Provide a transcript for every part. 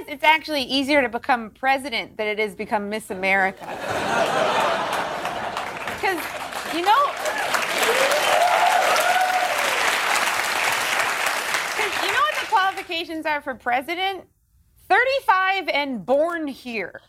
Realize it's actually easier to become president than it is become Miss America. Because, you know, because you know what the qualifications are for president? 35 and born here.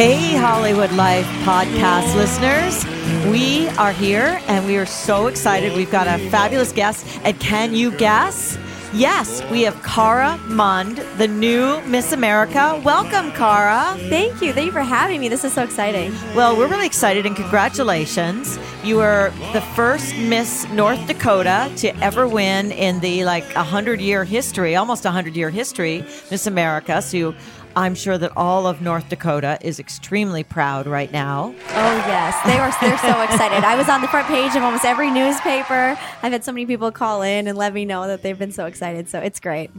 Hey, Hollywood Life podcast listeners. We are here and we are so excited. We've got a fabulous guest. And can you guess? Yes, we have Cara Mund, the new Miss America. Welcome, Cara. Thank you. Thank you for having me. This is so exciting. Well, we're really excited and congratulations. You were the first Miss North Dakota to ever win in the like 100 year history, almost 100 year history, Miss America. So you I'm sure that all of North Dakota is extremely proud right now. Oh yes, they are. They're so excited. I was on the front page of almost every newspaper. I've had so many people call in and let me know that they've been so excited. So it's great.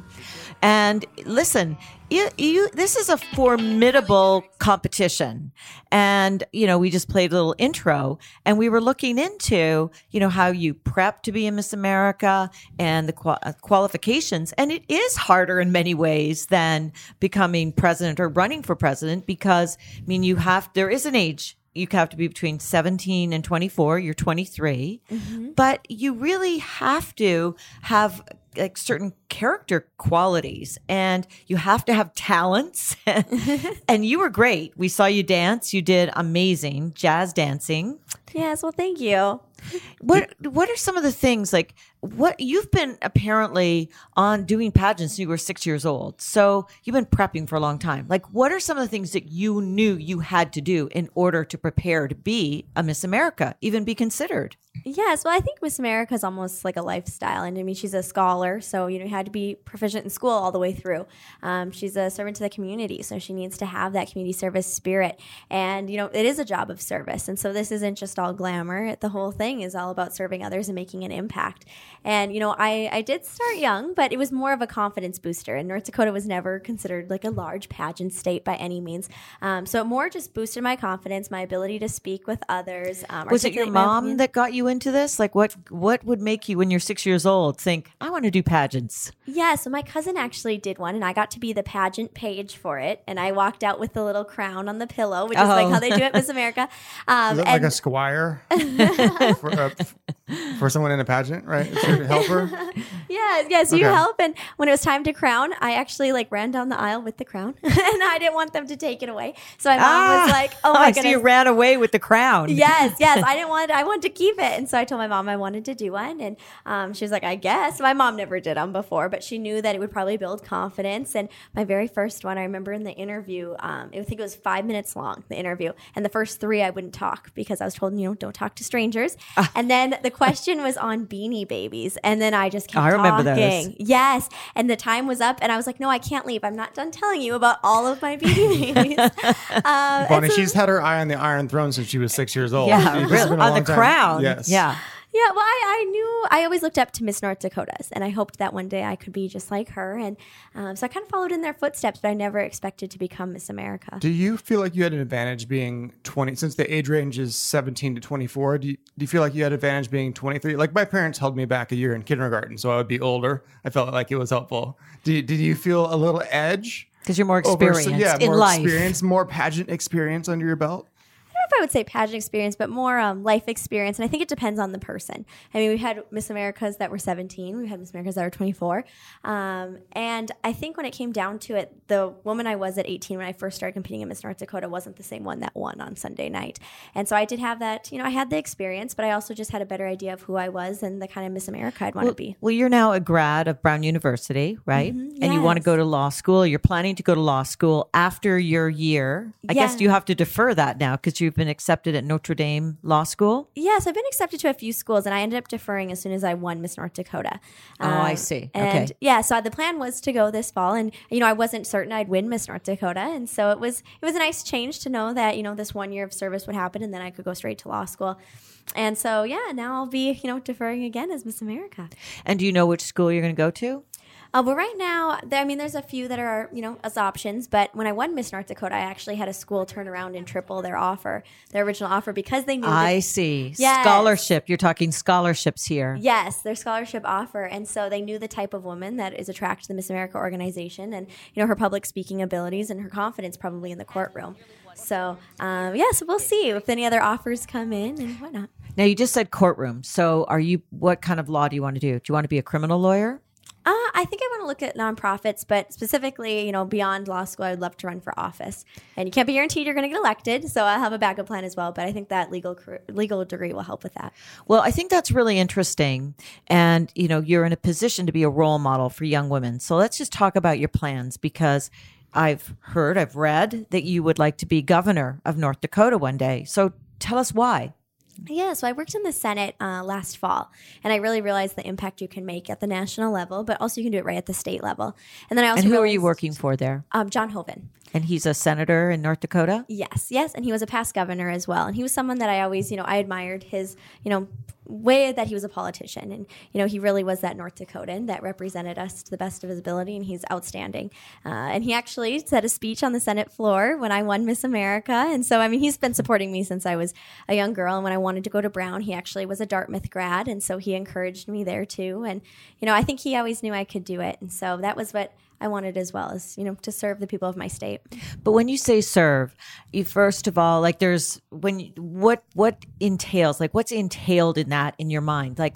And listen, you, you, this is a formidable competition. And, you know, we just played a little intro and we were looking into, you know, how you prep to be a Miss America and the qual- uh, qualifications. And it is harder in many ways than becoming president or running for president because, I mean, you have, there is an age you have to be between 17 and 24 you're 23 mm-hmm. but you really have to have like certain character qualities and you have to have talents. And you were great. We saw you dance. You did amazing jazz dancing. Yes well thank you. What what are some of the things like what you've been apparently on doing pageants you were six years old so you've been prepping for a long time. Like what are some of the things that you knew you had to do in order to prepare to be a miss america even be considered? Yes well i think miss america is almost like a lifestyle and i mean she's a scholar so you know you had to be proficient in school all the way through um, she's a servant to the community so she needs to have that community service spirit and you know it is a job of service and so this isn't just all glamour the whole thing is all about serving others and making an impact and, you know, I, I did start young, but it was more of a confidence booster. And North Dakota was never considered like a large pageant state by any means. Um, so it more just boosted my confidence, my ability to speak with others. Um, was it your mom that got you into this? Like, what what would make you, when you're six years old, think, I want to do pageants? Yeah. So my cousin actually did one, and I got to be the pageant page for it. And I walked out with the little crown on the pillow, which oh. is like how they do it, Miss America. Um, is it like a squire for, uh, for someone in a pageant, right? helper? yeah, yeah. So okay. you help, and when it was time to crown, I actually like ran down the aisle with the crown, and I didn't want them to take it away. So my mom ah, was like, "Oh my goodness!" So you ran away with the crown. Yes, yes. I didn't want. I wanted to keep it, and so I told my mom I wanted to do one, and um, she was like, "I guess." My mom never did them before, but she knew that it would probably build confidence. And my very first one, I remember in the interview, um, I think it was five minutes long, the interview, and the first three I wouldn't talk because I was told, you know, don't talk to strangers. Uh. And then the question was on Beanie Babies, and then I just kept talking. I remember talking. Those. Yes. And the time was up, and I was like, no, I can't leave. I'm not done telling you about all of my Beanie Babies. uh, Bonnie, so, she's had her eye on the Iron Throne since she was six years old. Yeah, really. on the time. crown. Yes. Yeah. Yeah, well, I, I knew I always looked up to Miss North Dakotas, and I hoped that one day I could be just like her. And um, so I kind of followed in their footsteps, but I never expected to become Miss America. Do you feel like you had an advantage being 20, since the age range is 17 to 24? Do you, do you feel like you had an advantage being 23? Like my parents held me back a year in kindergarten, so I would be older. I felt like it was helpful. Did, did you feel a little edge? Because you're more experienced over, yeah, in more life. experience, more pageant experience under your belt? If I would say pageant experience, but more um, life experience. And I think it depends on the person. I mean, we had Miss Americas that were 17, we had Miss Americas that were 24. Um, and I think when it came down to it, the woman I was at 18 when I first started competing in Miss North Dakota wasn't the same one that won on Sunday night. And so I did have that, you know, I had the experience, but I also just had a better idea of who I was and the kind of Miss America I'd want to be. Well, you're now a grad of Brown University, right? Mm-hmm. And you want to go to law school. You're planning to go to law school after your year. I guess you have to defer that now because you've been accepted at Notre Dame Law School. Yes, I've been accepted to a few schools, and I ended up deferring as soon as I won Miss North Dakota. Oh, I um, see. And Okay. yeah, so the plan was to go this fall, and you know, I wasn't certain I'd win Miss North Dakota, and so it was it was a nice change to know that you know this one year of service would happen, and then I could go straight to law school. And so yeah, now I'll be you know deferring again as Miss America. And do you know which school you're going to go to? Uh, but right now, I mean, there's a few that are, you know, as options. But when I won Miss North Dakota, I actually had a school turn around and triple their offer, their original offer, because they knew that I see. Yes. Scholarship. You're talking scholarships here. Yes, their scholarship offer. And so they knew the type of woman that is attracted to the Miss America organization and, you know, her public speaking abilities and her confidence probably in the courtroom. So, um, yeah, so we'll see if any other offers come in and whatnot. Now, you just said courtroom. So, are you, what kind of law do you want to do? Do you want to be a criminal lawyer? I think I want to look at nonprofits, but specifically, you know, beyond law school, I would love to run for office. And you can't be guaranteed you're going to get elected, so I'll have a backup plan as well. But I think that legal career, legal degree will help with that. Well, I think that's really interesting. And, you know, you're in a position to be a role model for young women. So let's just talk about your plans because I've heard, I've read that you would like to be governor of North Dakota one day. So tell us why. Yeah, so I worked in the Senate uh, last fall, and I really realized the impact you can make at the national level, but also you can do it right at the state level. And then I also And who are you working for there? Um, John Hoeven. And he's a senator in North Dakota? Yes, yes, and he was a past governor as well, and he was someone that I always, you know, I admired his, you know, way that he was a politician, and you know, he really was that North Dakotan that represented us to the best of his ability, and he's outstanding. Uh, and he actually said a speech on the Senate floor when I won Miss America, and so I mean, he's been supporting me since I was a young girl, and when I wanted to go to Brown, he actually was a Dartmouth grad, and so he encouraged me there too, and you know, I think he always knew I could do it, and so that was what. I wanted as well as you know to serve the people of my state. But when you say serve, you first of all, like there's when you, what what entails, like what's entailed in that in your mind, like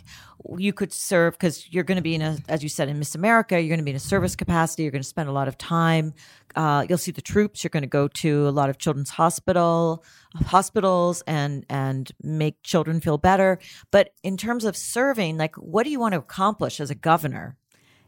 you could serve because you're going to be in a, as you said, in Miss America, you're going to be in a service capacity. You're going to spend a lot of time. Uh, you'll see the troops. You're going to go to a lot of children's hospital hospitals and and make children feel better. But in terms of serving, like what do you want to accomplish as a governor?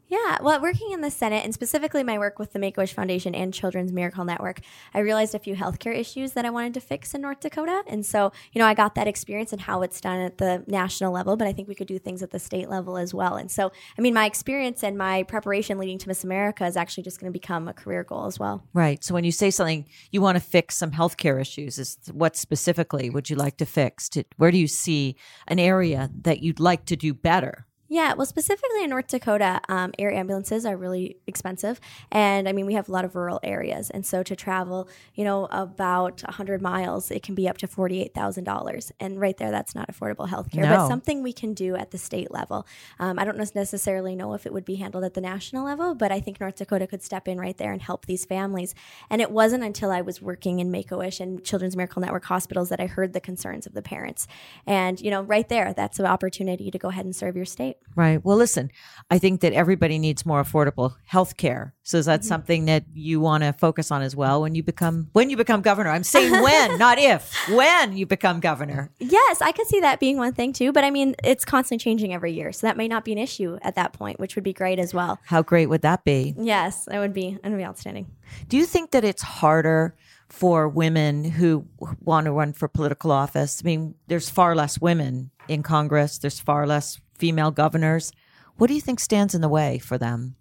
Yeah, well, working in the Senate and specifically my work with the Make a Wish Foundation and Children's Miracle Network, I realized a few healthcare issues that I wanted to fix in North Dakota. And so, you know, I got that experience and how it's done at the national level, but I think we could do things at the state level as well. And so, I mean, my experience and my preparation leading to Miss America is actually just going to become a career goal as well. Right. So when you say something, you want to fix some healthcare issues. Is what specifically would you like to fix? To, where do you see an area that you'd like to do better? Yeah, well, specifically in North Dakota, um, air ambulances are really expensive, and I mean we have a lot of rural areas, and so to travel, you know, about hundred miles, it can be up to forty eight thousand dollars, and right there, that's not affordable health care, No. but something we can do at the state level. Um, I don't necessarily know if it would be handled at the national level, but I think North Dakota could step in right there and help these families. And it wasn't until I was working in Make a Wish and Children's Miracle Network hospitals that I heard the concerns of the parents, and you know, right there, that's an opportunity to go ahead and serve your state. Right. Well, listen, I think that everybody needs more affordable health care. So is that mm-hmm. something that you want to focus on as well when you become when you become governor? I'm saying when, not if. When you become governor. Yes, I could see that being one thing too, but I mean, it's constantly changing every year, so that may not be an issue at that point, which would be great as well. How great would that be? Yes, that would be that would be outstanding. Do you think that it's harder for women who want to run for political office? I mean, there's far less women in Congress, there's far less female governors. What do you think stands in the way for them?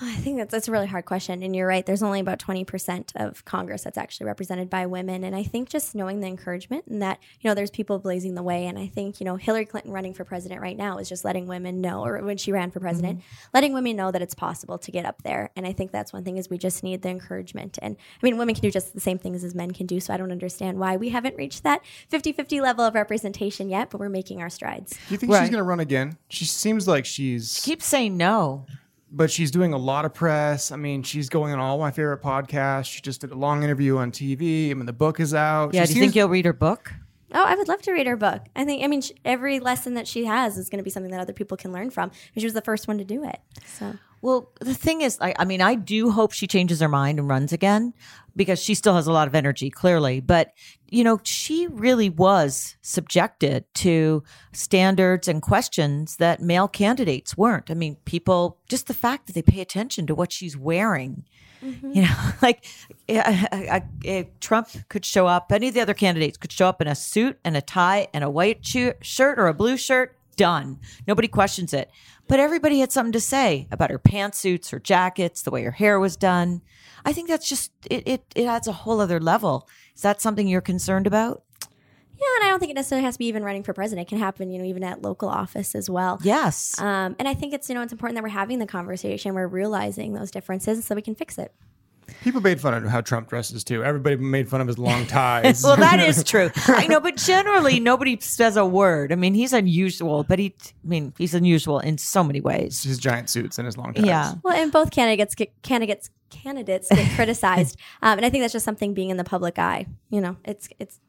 I think that's, that's a really hard question. And you're right, there's only about 20% of Congress that's actually represented by women. And I think just knowing the encouragement and that, you know, there's people blazing the way. And I think, you know, Hillary Clinton running for president right now is just letting women know, or when she ran for president, mm-hmm. letting women know that it's possible to get up there. And I think that's one thing is we just need the encouragement. And I mean, women can do just the same things as men can do. So I don't understand why we haven't reached that 50 50 level of representation yet, but we're making our strides. Do you think Right. she's going to run again? She seems like she's. Keep saying no. But she's doing a lot of press. I mean, she's going on all my favorite podcasts. She just did a long interview on TV. I mean, the book is out. Yeah, She do you seems- think you'll read her book? Oh, I would love to read her book. I think, I mean, sh every lesson that she has is going to be something that other people can learn from. And she was the first one to do it. So, Well, the thing is, I, I mean, I do hope she changes her mind and runs again because she still has a lot of energy, clearly. But, you know, she really was subjected to standards and questions that male candidates weren't. I mean, people, just the fact that they pay attention to what she's wearing. Mm-hmm. You know, like I- I- I- eh, Trump could show up, any of the other candidates could show up in a suit and a tie and a white shirt or a blue shirt. Done. Nobody questions it. But everybody had something to say about her pantsuits, her jackets, the way her hair was done. I think that's just it. It, it adds a whole other level. Is that something you're concerned about? yeah, and I don't think it necessarily has to be even running for president. It can happen, you know, even at local office as well. Yes. Um, and I think it's, you know, it's important that we're having the conversation. We're realizing those differences so we can fix it. People made fun of how Trump dresses too. Everybody made fun of his long ties. well, that is true. I know, but generally nobody says a word. I mean, he's unusual, but he, I mean, he's unusual in so many ways. his giant suits and his long ties. Yeah. Well, and both candidates get candidates candidates get criticized, um, and I think that's just something being in the public eye. You know, it's it's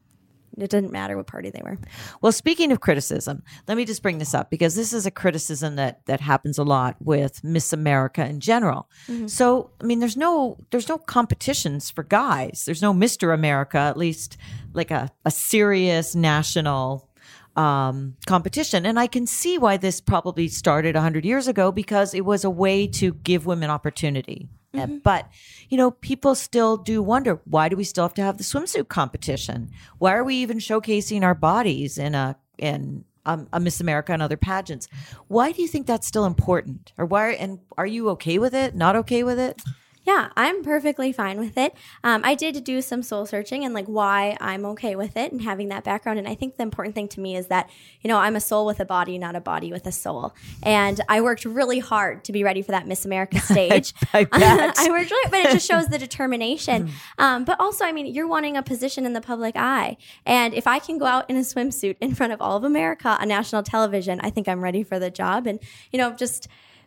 it didn't matter what party they were. Well, speaking of criticism, let me just bring this up because this is a criticism that that happens a lot with Miss America in general. So, I mean, there's no there's no competitions for guys. There's no Mr. America, at least like a a serious national um, competition. And I can see why this probably started 100 years ago because it was a way to give women opportunity. Uh, But, you know, people still do wonder why do we still have to have the swimsuit competition? Why are we even showcasing our bodies in a, in, um, a Miss America and other pageants. Why do you think that's still important? Or why, and are you okay with it? Not okay with it? Yeah, I'm perfectly fine with it. Um, I did do some soul searching and like why I'm okay with it and having that background. And I think the important thing to me is that, you know, I'm a soul with a body, not a body with a soul. And I worked really hard to be ready for that Miss America stage. I bet. I worked really, but it just shows the determination. Um, but also, I mean, you're wanting a position in the public eye. And if I can go out in a swimsuit in front of all of America on national television, I think I'm ready for the job. And, you know, just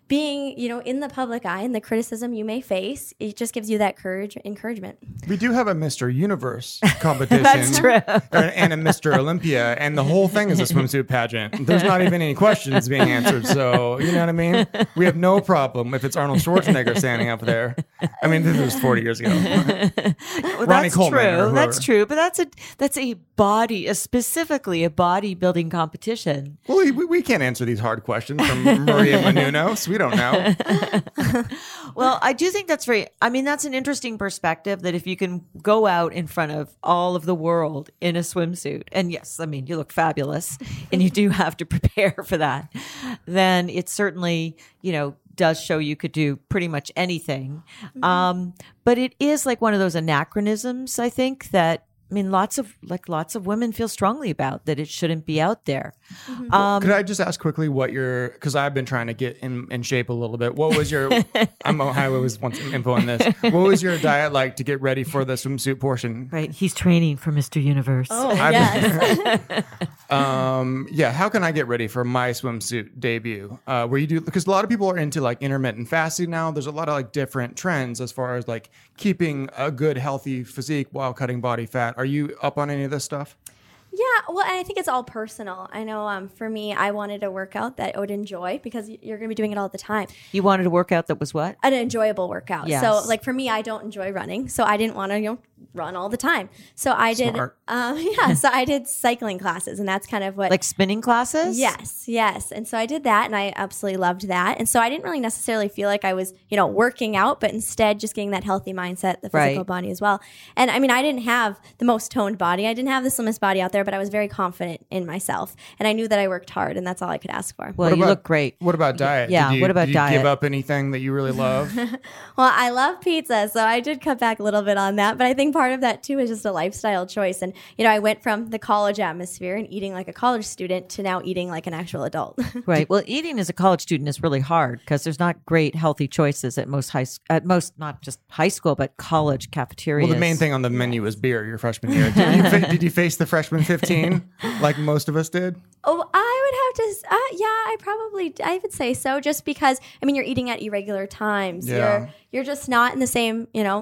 being, you know, in the public eye and the criticism you may face, it just gives you that courage, encouragement. We do have a Mr. Universe competition. That's true. And a Mr. Olympia, and the whole thing is a swimsuit pageant. There's not even any questions being answered. So, you know what I mean? We have no problem if it's Arnold Schwarzenegger standing up there. I mean, this was 40 years ago. Well, that's Coleman true. That's true. But that's a that's a body, a specifically a bodybuilding competition. Well, we, we can't answer these hard questions from Maria Menounos. We don't know. Well, I do think that's very. I mean, that's an interesting perspective. That if you can go out in front of all of the world in a swimsuit, and yes, I mean you look fabulous, and you do have to prepare for that, then it certainly you know does show you could do pretty much anything. Um, but it is like one of those anachronisms. I think that. I mean, lots of like lots of women feel strongly about that it shouldn't be out there. Um, Could I just ask quickly what your, because I've been trying to get in, in shape a little bit. What was your, I'm Ohio was once info on this. What was your diet like to get ready for the swimsuit portion? right, he's training for Mr. Universe. Oh, I've- yes. Um, yeah, how can I get ready for my swimsuit debut? Uh, where you do because a lot of people are into like intermittent fasting now. There's a lot of like different trends as far as like keeping a good healthy physique while cutting body fat. Are you up on any of this stuff? Yeah, well, I think it's all personal. I know um, for me, I wanted a workout that I would enjoy because you're going to be doing it all the time. You wanted a workout that was what? An enjoyable workout. Yes. So, like for me, I don't enjoy running, so I didn't want to, you know, run all the time. So I did, Smart. um, yeah. So I did cycling classes, and that's kind of what Like spinning classes? Yes, yes. And so I did that and I absolutely loved that. And so I didn't really necessarily feel like I was, you know, working out, but instead just getting that healthy mindset, the physical Right. body as well. And I mean, I didn't have the most toned body. I didn't have the slimmest body out there, but I was very confident in myself. And I knew that I worked hard and that's all I could ask for. Well, you look great. What about diet? yeah, you, what about did you diet? Give up anything that you really love? Well, I love pizza, so I did cut back a little bit on that. But I think part of that too is just a lifestyle choice. And you know, I went from the college atmosphere and eating like a college student to now eating like an actual adult. Right. Well, eating as a college student is really hard because there's not great healthy choices at most high s- at most not just high school but college cafeterias. well, the main thing on the menu was beer your freshman year. Did you, fa- did you face the freshman 15 like most of us did? Oh, I would have to. Uh, yeah, I probably. I would say so, just because. I mean, you're eating at irregular times. Yeah. You're you're just not in the same. You know,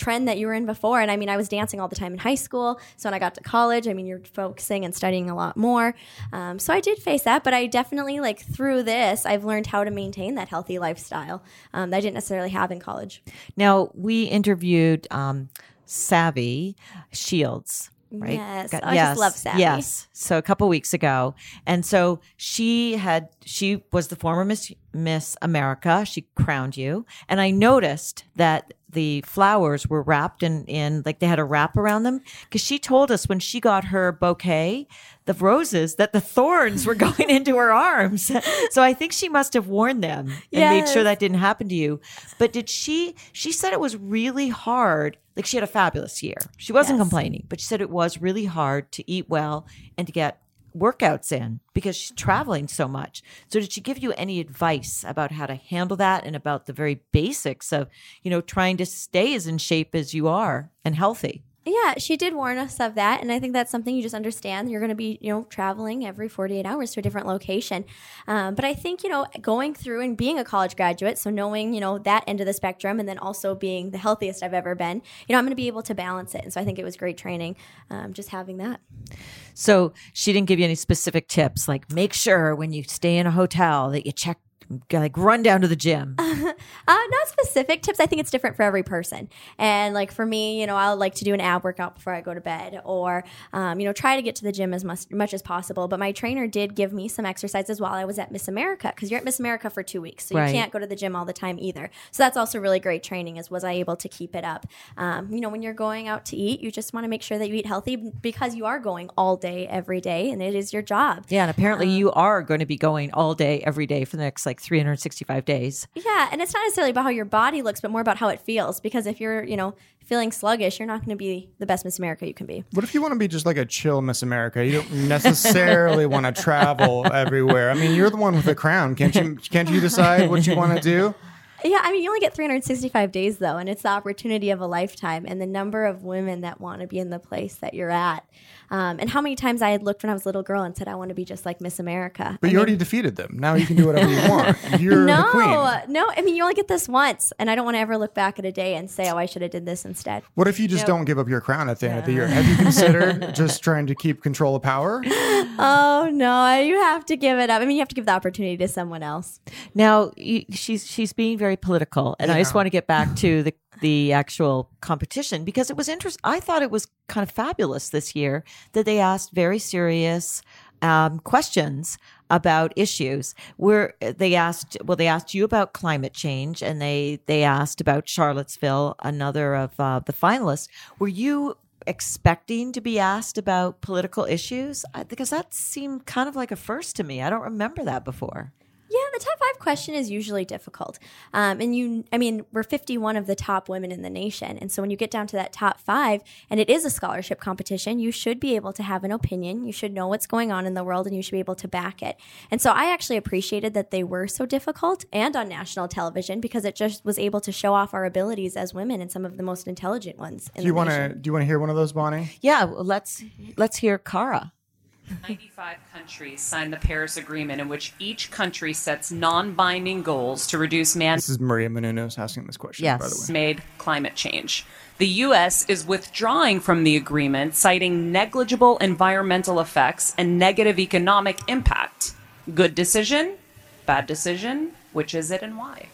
Trend that you were in before. And I mean, I was dancing all the time in high school. So when I got to college, I mean, you're focusing and studying a lot more. Um, so I did face that, but I definitely like through this, I've learned how to maintain that healthy lifestyle um, that I didn't necessarily have in college. Now we interviewed um, Savvy Shields. Right? Yes. Got- Oh, I just love Savvy. Yes. So a couple weeks ago, and so she had she was the former Miss Miss America. She crowned you, and I noticed that the flowers were wrapped in in like they had a wrap around them because she told us when she got her bouquet the roses that the thorns were going into her arms. So I think she must have worn them and made sure that didn't happen to you. But did she? She said it was really hard. Like she had a fabulous year. She wasn't Yes. complaining, but she said it was really hard to eat well and to get workouts in because she's traveling so much. So did she give you any advice about how to handle that and about the very basics of, you know, trying to stay as in shape as you are and healthy? Yeah, she did warn us of that, and I think that's something you just understand. You're going to be, you know, traveling every 48 hours to a different location. Um, but I think, you know, going through and being a college graduate, so knowing, you know, that end of the spectrum, and then also being the healthiest I've ever been, you know, I'm going to be able to balance it. And so I think it was great training, um, just having that. So she didn't give you any specific tips like make sure when you stay in a hotel that you check like run down to the gym. Uh, not specific tips. I think it's different for every person. And like for me, you know, I like to do an ab workout before I go to bed, or um, you know, try to get to the gym as much, much as possible. But my trainer did give me some exercises while I was at Miss America because you're at Miss America for two weeks, so Right. you can't go to the gym all the time either. So that's also really great training. Is was I able to keep it up? Um, you know, when you're going out to eat, you just want to make sure that you eat healthy because you are going all day, every day, and it is your job. Yeah, and apparently you are going to be going all day every day for the next like 365 days. Yeah, and it's not necessarily about how your body looks, but more about how it feels. Because if you're, you know, feeling sluggish, you're not going to be the best Miss America you can be. What if you want to be just like a chill Miss America? You don't necessarily want to travel everywhere. I mean, you're the one with the crown. Can't you? Can't you decide what you want to do? Yeah, I mean, you only get 365 days though, and it's the opportunity of a lifetime. And the number of women that want to be in the place that you're at, um, and how many times I had looked when I was a little girl and said, "I want to be just like Miss America." But you already defeated them. Now you can do whatever you want. You're no, the queen. no. I mean, you only get this once, and I don't want to ever look back at a day and say, "Oh, I should have did this instead." What if you just don't give up your crown at the end of the year? Have you considered just trying to keep control of power? Oh no, you have to give it up. I mean, you have to give the opportunity to someone else. Now y- she's she's being very political, and I just want to get back to the the actual competition because it was interesting. I thought it was kind of fabulous this year that they asked very serious um, questions about issues. Where they asked, well, they asked you about climate change, and they they asked about Charlottesville, another of uh, the finalists. Were you? expecting to be asked about political issues I- because that seemed kind of like a first to me i don't remember that before Yeah, the top five question is usually difficult. Um, and you, I mean, we're 51 of the top women in the nation. And so when you get down to that top five, and it is a scholarship competition, you should be able to have an opinion. You should know what's going on in the world and you should be able to back it. And so I actually appreciated that they were so difficult and on national television because it just was able to show off our abilities as women and some of the most intelligent ones in Do you want to? Do you want to hear one of those, Bonnie? Yeah, let's let's hear Cara. 95 countries signed the Paris Agreement, in which each country sets non binding goals to reduce man This is Maria Menounos asking this question. By the Yes. way. made climate change. The U.S. is withdrawing from the agreement, citing negligible environmental effects and negative economic impact. Good decision? Bad decision? Which is it and why?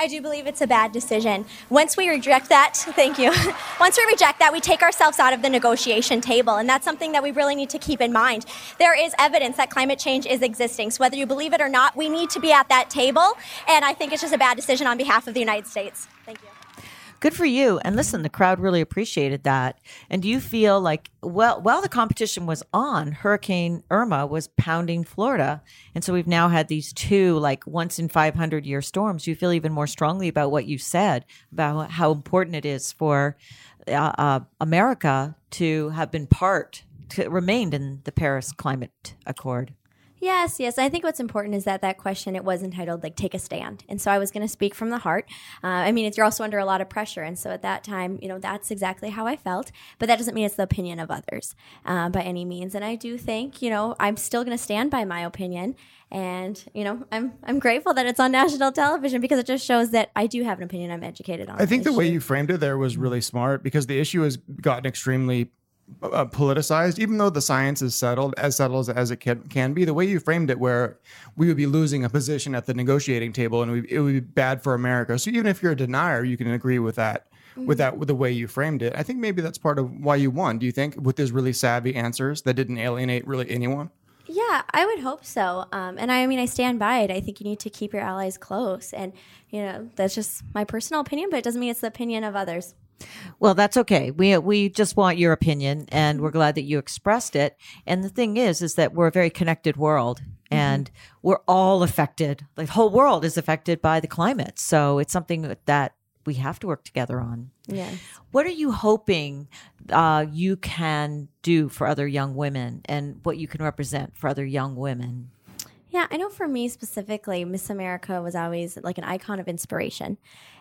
I do believe it's a bad decision. Once we reject that, thank you. Once we reject that, we take ourselves out of the negotiation table, and that's something that we really need to keep in mind. There is evidence that climate change is existing, so whether you believe it or not, we need to be at that table, and I think it's just a bad decision on behalf of the United States. Thank you. Good for you. And listen, the crowd really appreciated that. And do you feel like, well, while the competition was on, Hurricane Irma was pounding Florida. And so we've now had these two, like, once in 500 year storms. You feel even more strongly about what you said about how important it is for uh, uh, America to have been part, to remained in the Paris Climate Accord? Yes, yes. I think what's important is that that question it was entitled like "Take a Stand," and so I was going to speak from the heart. Uh, I mean, it's, you're also under a lot of pressure, and so at that time, you know, that's exactly how I felt. But that doesn't mean it's the opinion of others uh, by any means. And I do think, you know, I'm still going to stand by my opinion, and you know, I'm I'm grateful that it's on national television because it just shows that I do have an opinion. I'm educated on. I think the way you framed it there was really smart because the issue has gotten extremely uh, politicized, even though the science is settled, as settled as it can, can be. The way you framed it, where we would be losing a position at the negotiating table, and we, it would be bad for America. So even if you're a denier, you can agree with that, with that, with the way you framed it. I think maybe that's part of why you won. Do you think with these really savvy answers that didn't alienate really anyone? Yeah, I would hope so. Um, and I, I mean, I stand by it. I think you need to keep your allies close, and you know, that's just my personal opinion, but it doesn't mean it's the opinion of others. Well, that's okay. We we just want your opinion, and we're glad that you expressed it. And the thing is, is that we're a very connected world, and we're all affected. The whole world is affected by the climate, so it's something that we have to work together on. Yes. What are you hoping uh, you can do for other young women, and what you can represent for other young women? Yeah, I know for me specifically, Miss America was always like an icon of inspiration.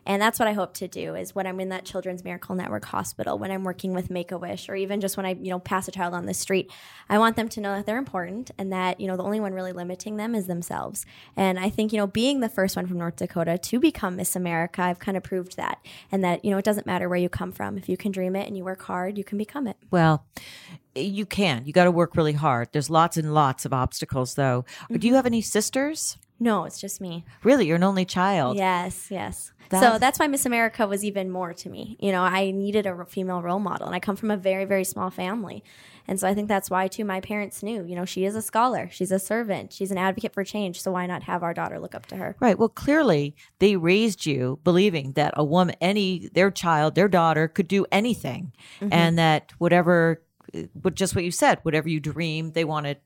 And that's what I hope to do is when I'm in that Children's Miracle Network hospital, when I'm working with Make a Wish, or even just when I, you know, pass a child on the street, I want them to know that they're important and that, you know, the only one really limiting them is themselves. And I think, you know, being the first one from North Dakota to become Miss America, I've kind of proved that. And that, you know, it doesn't matter where you come from. If you can dream it and you work hard, you can become it. Well, you can. You got to work really hard. There's lots and lots of obstacles, though. Do you mm-hmm. have any sisters? No, it's just me. Really, you're an only child. Yes, yes. That's- so that's why Miss America was even more to me. You know, I needed a female role model, and I come from a very, very small family. And so I think that's why, too, my parents knew, you know, she is a scholar, she's a servant, she's an advocate for change. So why not have our daughter look up to her? Right. Well, clearly they raised you believing that a woman, any, their child, their daughter could do anything. Mm-hmm. And that whatever, but just what you said, whatever you dreamed, they wanted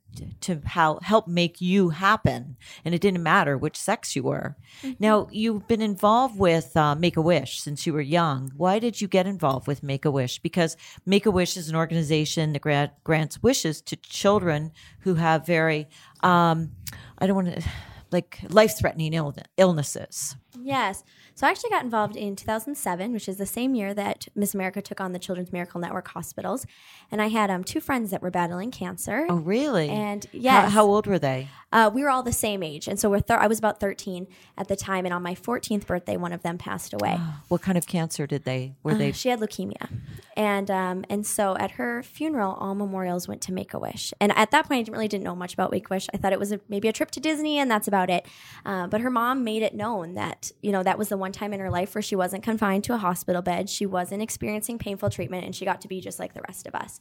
to help make you happen. And it didn't matter which sex you were. Now, you've been involved with uh, Make a Wish since you were young. Why did you get involved with Make a Wish? Because Make a Wish is an organization that grant, grants wishes to children who have very, um, I don't want to, like life threatening illnesses. Yes. So I actually got involved in 2007, which is the same year that Miss America took on the Children's Miracle Network hospitals. And I had um, two friends that were battling cancer. Oh, really? And How- yes. How, old were they? Uh, we were all the same age, and so we're thir- I was about 13 at the time, and on my 14th birthday, one of them passed away. What kind of cancer did they? Were they? She had leukemia, and um, and so at her funeral, all memorials went to Make a Wish. And at that point, I didn't really didn't know much about Make a Wish. I thought it was a, maybe a trip to Disney, and that's about it. Uh, but her mom made it known that you know that was the one time in her life where she wasn't confined to a hospital bed. She wasn't experiencing painful treatment, and she got to be just like the rest of us.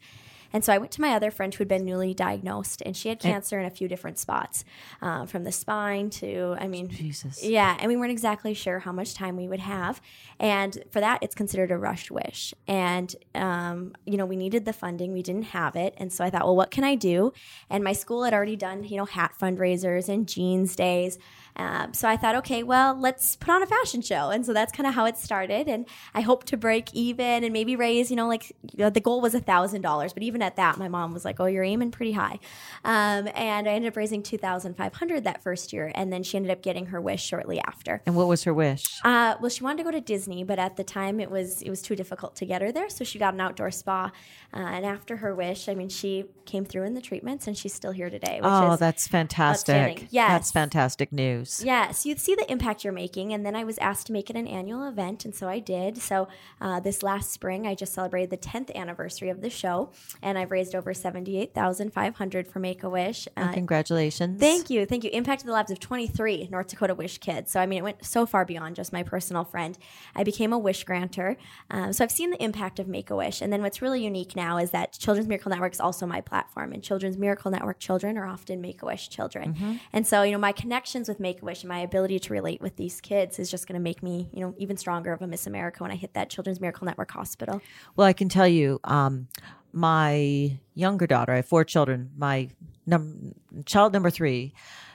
And so I went to my other friend who had been newly diagnosed, and she had cancer in a few different spots, uh, from the spine to, I mean, Jesus. yeah, and we weren't exactly sure how much time we would have. And for that, it's considered a rushed wish. And, um, you know, we needed the funding, we didn't have it. And so I thought, well, what can I do? And my school had already done, you know, hat fundraisers and jeans days. Um, so I thought, okay, well, let's put on a fashion show. And so that's kind of how it started. And I hope to break even and maybe raise, you know, like you know, the goal was a thousand dollars, but even at that, my mom was like, "Oh, you're aiming pretty high," um, and I ended up raising two thousand five hundred that first year, and then she ended up getting her wish shortly after. And what was her wish? Uh, well, she wanted to go to Disney, but at the time it was it was too difficult to get her there, so she got an outdoor spa. Uh, and after her wish, I mean, she came through in the treatments, and she's still here today. Which Oh, that's fantastic. Yes. That's fantastic news. Yes, you see the impact you're making, and then I was asked to make it an annual event, and so I did. So uh, this last spring, I just celebrated the 10th anniversary of the show, and I've raised over seventy-eight thousand five hundred for Make a Wish. Uh, Congratulations. Thank you. Thank you. Impacted the lives of 23 North Dakota Wish kids. So, I mean, it went so far beyond just my personal friend. I became a wish granter. Um, so, I've seen the impact of Make a Wish. And then what's really unique now is that Children's Miracle Network is also my platform. And Children's Miracle Network children are often Make a Wish children. And so, you know, my connections with Make a Wish and my ability to relate with these kids is just going to make me, you know, even stronger of a Miss America when I hit that Children's Miracle Network hospital. Well, I can tell you, um, my younger daughter, I have four children. My num- child number three,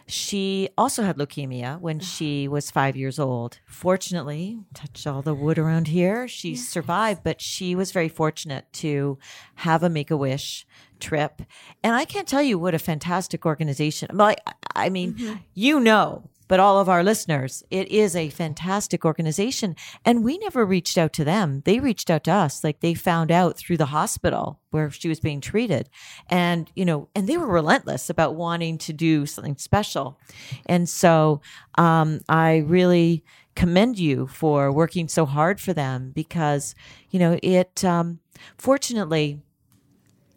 she also had leukemia when she was five years old. Fortunately, touch all the wood around here, she survived, but she was very fortunate to have a Make a Wish trip. And I can't tell you what a fantastic organization. I, I mean, mm-hmm. you know, but all of our listeners, it is a fantastic organization. And we never reached out to them. They reached out to us. Like they found out through the hospital where she was being treated. And, you know, and they were relentless about wanting to do something special. And so um, I really commend you for working so hard for them because, you know, it, um, fortunately,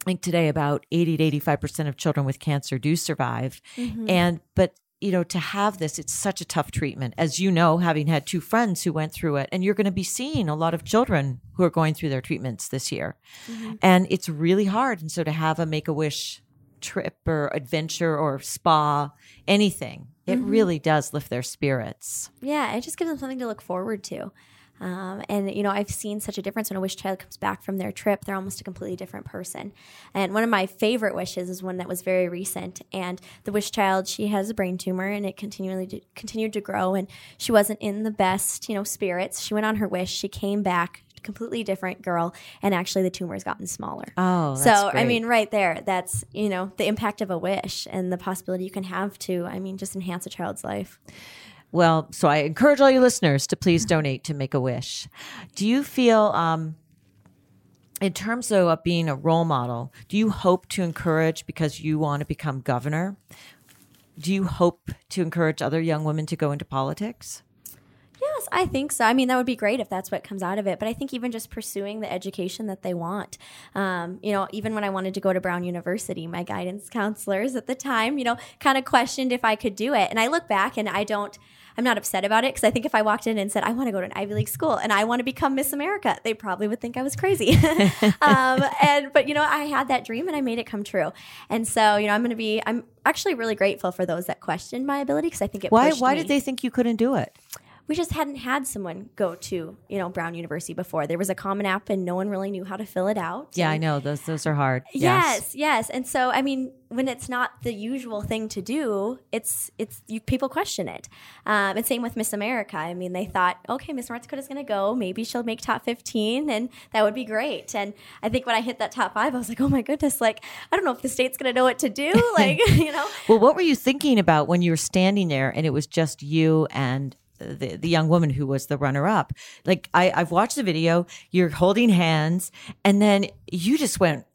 I think today about 80 to 85% of children with cancer do survive. And, but, you know, to have this, it's such a tough treatment. As you know, having had two friends who went through it, and you're going to be seeing a lot of children who are going through their treatments this year. Mm-hmm. And it's really hard. And so to have a make a wish trip or adventure or spa, anything, it mm-hmm. really does lift their spirits. Yeah, it just gives them something to look forward to. Um, and you know, I've seen such a difference when a wish child comes back from their trip; they're almost a completely different person. And one of my favorite wishes is one that was very recent. And the wish child, she has a brain tumor, and it continually d- continued to grow. And she wasn't in the best, you know, spirits. She went on her wish. She came back, completely different girl, and actually the tumor has gotten smaller. Oh, so that's I mean, right there, that's you know the impact of a wish and the possibility you can have to, I mean, just enhance a child's life. Well, so I encourage all your listeners to please donate to Make a Wish. Do you feel, um, in terms of being a role model, do you hope to encourage because you want to become governor? Do you hope to encourage other young women to go into politics? Yes, I think so. I mean, that would be great if that's what comes out of it. But I think even just pursuing the education that they want, um, you know, even when I wanted to go to Brown University, my guidance counselors at the time, you know, kind of questioned if I could do it. And I look back and I don't, I'm not upset about it because I think if I walked in and said, I want to go to an Ivy League school and I want to become Miss America, they probably would think I was crazy. um, and, but, you know, I had that dream and I made it come true. And so, you know, I'm going to be, I'm actually really grateful for those that questioned my ability because I think it Why, why me did they think you couldn't do it? We just hadn't had someone go to you know Brown University before. There was a common app, and no one really knew how to fill it out. Yeah, I know. Those, those are hard. Yes, yes, and so I mean, when it's not the usual thing to do, it's it's you, people question it. Um, and same with Miss America. I mean, they thought, okay, Miss North Dakota's going to go. Maybe she'll make top fifteen, and that would be great. And I think when I hit that top five, I was like, oh my goodness, like I don't know if the state's going to know what to do. Like you know, Well, what were you thinking about when you were standing there and it was just you and the, the young woman who was the runner up? Like, I, I've watched the video, you're holding hands, and then you just went,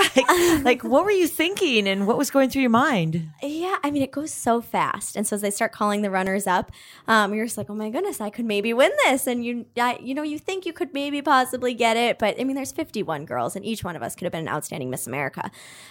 ah. Like, like, what were you thinking and what was going through your mind? Yeah, I mean, it goes so fast, and so as they start calling the runners up, um, you're just like, "Oh my goodness, I could maybe win this!" And you, I, you know, you think you could maybe possibly get it, but I mean, there's 51 girls, and each one of us could have been an outstanding Miss America.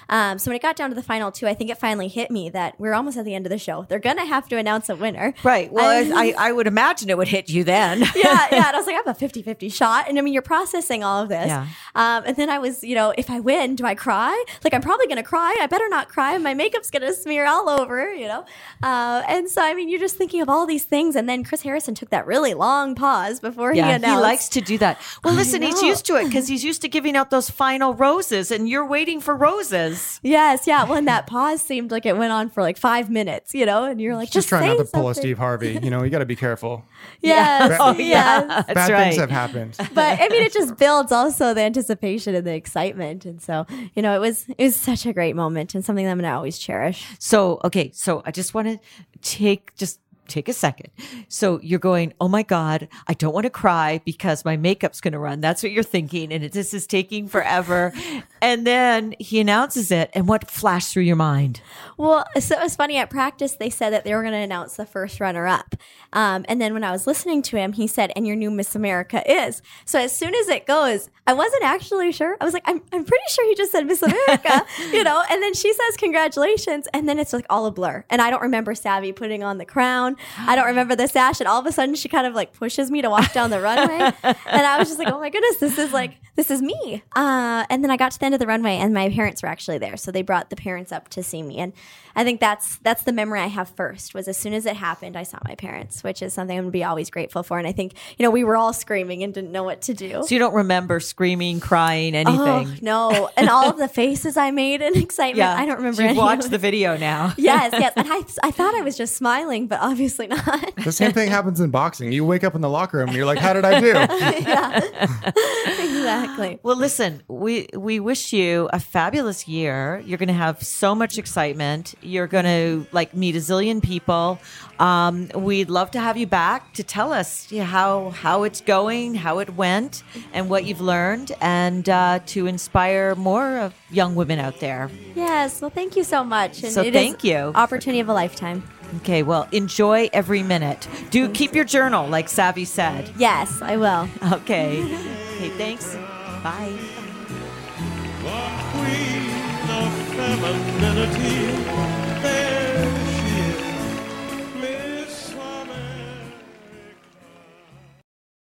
Um, so when it got down to the final two, I think it finally hit me that we're almost at the end of the show. They're gonna have to announce a winner, Right. Well, I- I, I, I would imagine it would hit you then. yeah, yeah. And I was like, I have a 50 50 shot. And I mean, you're processing all of this. Yeah. Um, and then I was, you know, if I win, do I cry? Like, I'm probably going to cry. I better not cry. My makeup's going to smear all over, you know? Uh, and so, I mean, you're just thinking of all these things. And then Chris Harrison took that really long pause before he Yeah, announced. he likes to do that. Well, listen, he's used to it because he's used to giving out those final roses, and you're waiting for roses. Yes, yeah. When that pause seemed like it went on for like five minutes, you know, and you're like, Just just, trying not say to pull a. Steve Harvey. You know, you got to be careful. Yes, Oh, yes. That's Bad right. things have happened. but I mean, it just builds also the anticipation and the excitement, and so you know, it was it was such a great moment and something that I'm gonna always cherish. So, okay, so I just want to take just take a second. So you're going, oh my God, I don't want to cry because my makeup's going to run. That's what you're thinking. And it, this is taking forever. and then he announces it. And what flashed through your mind? Well, so it was funny at practice, they said that they were going to announce the first runner up. Um, and then when I was listening to him, he said, and your new Miss America is. So as soon as it goes, I wasn't actually sure. I was like, I'm, I'm pretty sure he just said Miss America, you know? And then she says, congratulations. And then it's like all a blur. And I don't remember Savvy putting on the crown. I don't remember the sash. And all of a sudden, she kind of like pushes me to walk down the runway. and I was just like, oh my goodness, this is like, this is me. Uh, and then I got to the end of the runway and my parents were actually there. So they brought the parents up to see me. And I think that's, that's the memory I have first was as soon as it happened, I saw my parents, which is something I'm going to be always grateful for. And I think, you know, we were all screaming and didn't know what to do. So you don't remember screaming, crying, anything? Oh, no. And all of the faces I made in excitement, I don't remember So you've any of watched the video now. Yes, yes. And I, I thought I was just smiling, but obviously not. The same thing happens in boxing. You wake up in the locker room and you're like, how did I do? Yeah, exactly. Well, listen, we we wish you a fabulous year. You're going to have so much excitement. You're going to like meet a zillion people. Um, we'd love to have you back to tell us how how it's going, how it went, and what you've learned, and uh, to inspire more of young women out there. Yes. Well, thank you so much. And So thank you. Opportunity of a lifetime. Okay, well, enjoy every minute. Do keep your journal, like Savvy said. Yes, I will. Okay. Okay, thanks. Bye.